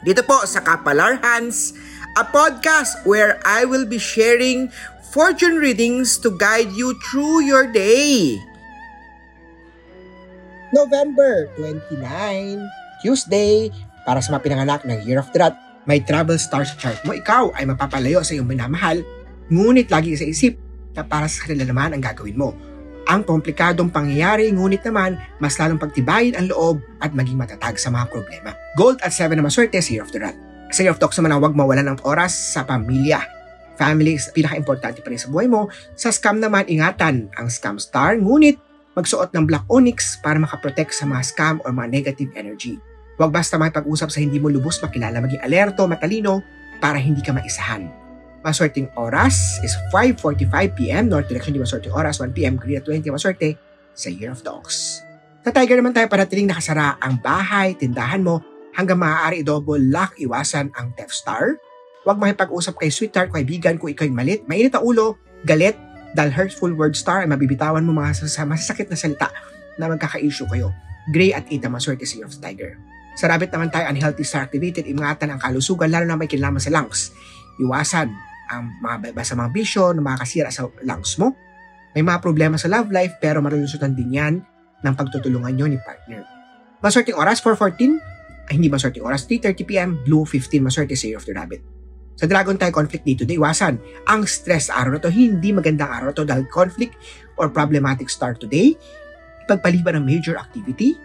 dito po sa Kapalar Hans, a podcast where I will be sharing fortune readings to guide you through your day. November 29, Tuesday, para sa mga pinanganak ng Year of the Rat, may travel star sa chart mo. Ikaw ay mapapalayo sa iyong minamahal, ngunit lagi sa isip na para sa kanila naman ang gagawin mo ang komplikadong pangyayari ngunit naman mas lalong pagtibayin ang loob at maging matatag sa mga problema. Gold at 7 na maswerte sa Year of the Rat. Sa Year of Dogs naman huwag mawalan ng oras sa pamilya. Family is pinaka-importante pa rin sa buhay mo. Sa scam naman, ingatan ang scam star, ngunit magsuot ng black onyx para makaprotect sa mga scam or mga negative energy. Huwag basta makipag-usap sa hindi mo lubos makilala, maging alerto, matalino, para hindi ka maisahan. Maswerteng oras is 5.45pm, North Direction di maswerteng oras, 1pm, Green at 20 maswerte sa Year of Dogs. Sa Tiger naman tayo panatiling nakasara ang bahay, tindahan mo, hanggang maaari double lock iwasan ang Theft Star. Huwag makipag-usap kay sweetheart, kaibigan kung ikaw'y malit, mainit ang ulo, galit, dahil hurtful word star ay mabibitawan mo mga masasakit na salita na magkaka-issue kayo. Gray at 8 maswerte sa Year of Tiger. Sa rabbit naman tayo, unhealthy star activated, ingatan ang kalusugan lalo na may kinalaman sa lungs. Iwasan ang mga sa mga bisyo na makakasira sa lungs mo. May mga problema sa love life pero marulusutan din yan ng pagtutulungan nyo ni partner. Maswerteng oras 4.14 ay hindi maswerteng oras 3.30pm, blue 15 maswerte sa Year of the Rabbit. Sa Dragon tayo conflict dito na iwasan. Ang stress araw na to, hindi magandang araw na to dahil conflict or problematic start today. Ipagpaliban ng major activity,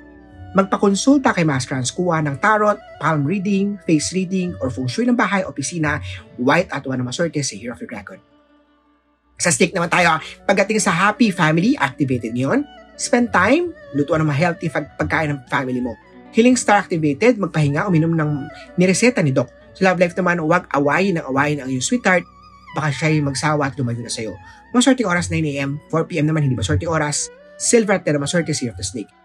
Magpakonsulta kay Master Hans Kua ng tarot, palm reading, face reading, or feng shui ng bahay, opisina, white at one na maswerte sa Year of the Dragon. Sa stick naman tayo, pagdating sa happy family, activated yon. Spend time, lutuan ng healthy pag pagkain ng family mo. Healing star activated, magpahinga, uminom ng nireseta ni Doc. Sa love life naman, huwag awayin ng awayin ang iyong sweetheart, baka siya ay magsawa at lumayo na sa'yo. Maswerte oras 9am, 4pm naman hindi maswerte oras, silver at na maswerte Year of the Snake.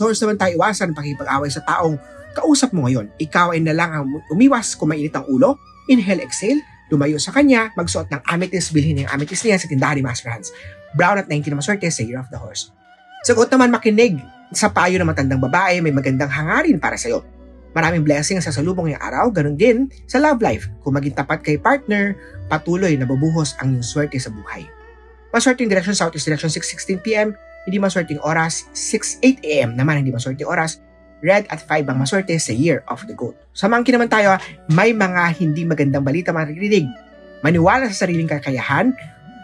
Source naman tayo iwasan pakipag-away sa taong kausap mo ngayon. Ikaw ay na lang ang umiwas kung mainit ang ulo. Inhale, exhale, lumayo sa kanya, magsuot ng amethyst, bilhin yung amethyst niya sa tindahan ni Master Hans. Brown at 19 na maswerte sa Year of the Horse. Sagot naman makinig sa payo ng matandang babae, may magandang hangarin para sa'yo. Maraming blessing sa salubong ng araw, ganun din sa love life. Kung maging tapat kay partner, patuloy na babuhos ang iyong swerte sa buhay. Maswerte yung direction southeast direction 6.16pm, hindi maswerteng oras, 6-8 a.m. naman hindi maswerteng oras, red at 5 ang maswerte sa Year of the Goat. Sa monkey naman tayo, may mga hindi magandang balita maririnig. Maniwala sa sariling kakayahan,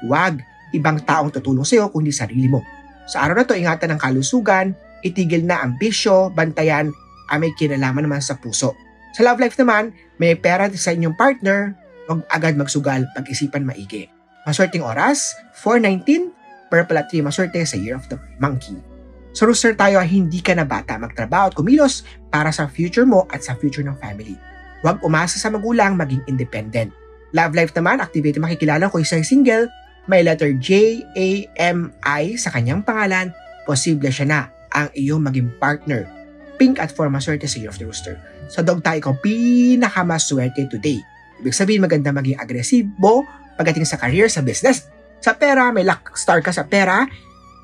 wag ibang taong tutulong sa iyo kundi sarili mo. Sa araw na to, ingatan ang kalusugan, itigil na ang bisyo, bantayan, ang may kinalaman naman sa puso. Sa love life naman, may pera sa inyong partner, huwag agad magsugal, pag-isipan maigi. Maswerteng oras, 4.19, purple at 3 maswerte sa Year of the Monkey. Sa rooster tayo ay hindi ka na bata magtrabaho at kumilos para sa future mo at sa future ng family. Huwag umasa sa magulang maging independent. Love life naman, activity makikilala ko isang single, may letter J, A, M, I sa kanyang pangalan, posible siya na ang iyong maging partner. Pink at 4 maswerte sa Year of the Rooster. Sa dog tayo ko pinakamaswerte today. Ibig sabihin maganda maging agresibo pagdating sa career, sa business, sa pera, may luck star ka sa pera.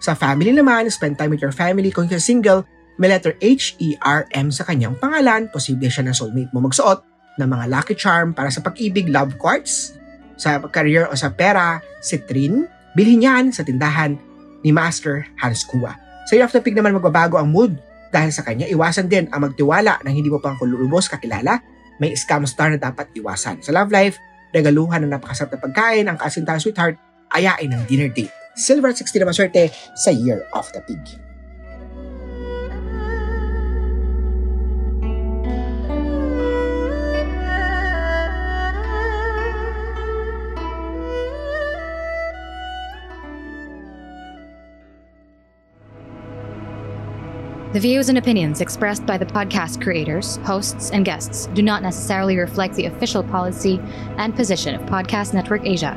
Sa family naman, spend time with your family. Kung you're single, may letter H, E, R, M sa kanyang pangalan. Posible siya na soulmate mo magsuot ng mga lucky charm para sa pag-ibig, love quartz. sa career o sa pera si Trin, bilhin yan sa tindahan ni Master Hans Kua. Sa Year of the Pig naman magbabago ang mood dahil sa kanya iwasan din ang magtiwala ng hindi mo pang kulubos kakilala. May scam star na dapat iwasan. Sa love life, regaluhan ng napakasarap na pagkain ang kasintang sweetheart, ayain ng dinner date. Silver 60 naman swerte sa Year of the Pig. The views and opinions expressed by the podcast creators, hosts, and guests do not necessarily reflect the official policy and position of Podcast Network Asia,